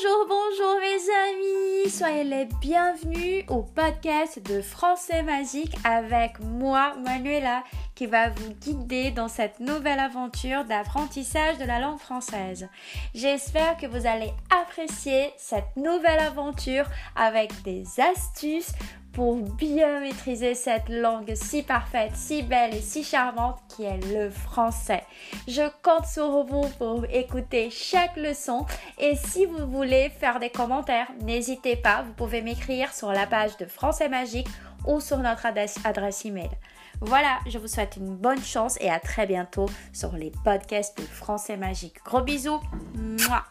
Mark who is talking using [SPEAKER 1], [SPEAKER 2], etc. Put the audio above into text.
[SPEAKER 1] Bonjour, bonjour mes amis, soyez les bienvenus au podcast de Français Magique avec moi, Manuela, qui va vous guider dans cette nouvelle aventure d'apprentissage de la langue française. J'espère que vous allez apprécier cette nouvelle aventure avec des astuces pour bien maîtriser cette langue si parfaite, si belle et si charmante qui est le français. Je compte sur vous pour écouter chaque leçon et si vous voulez faire des commentaires, n'hésitez pas, vous pouvez m'écrire sur la page de Français Magique ou sur notre adresse, email. Voilà, je vous souhaite une bonne chance et à très bientôt sur les podcasts de Français Magique. Gros bisous. Mouah.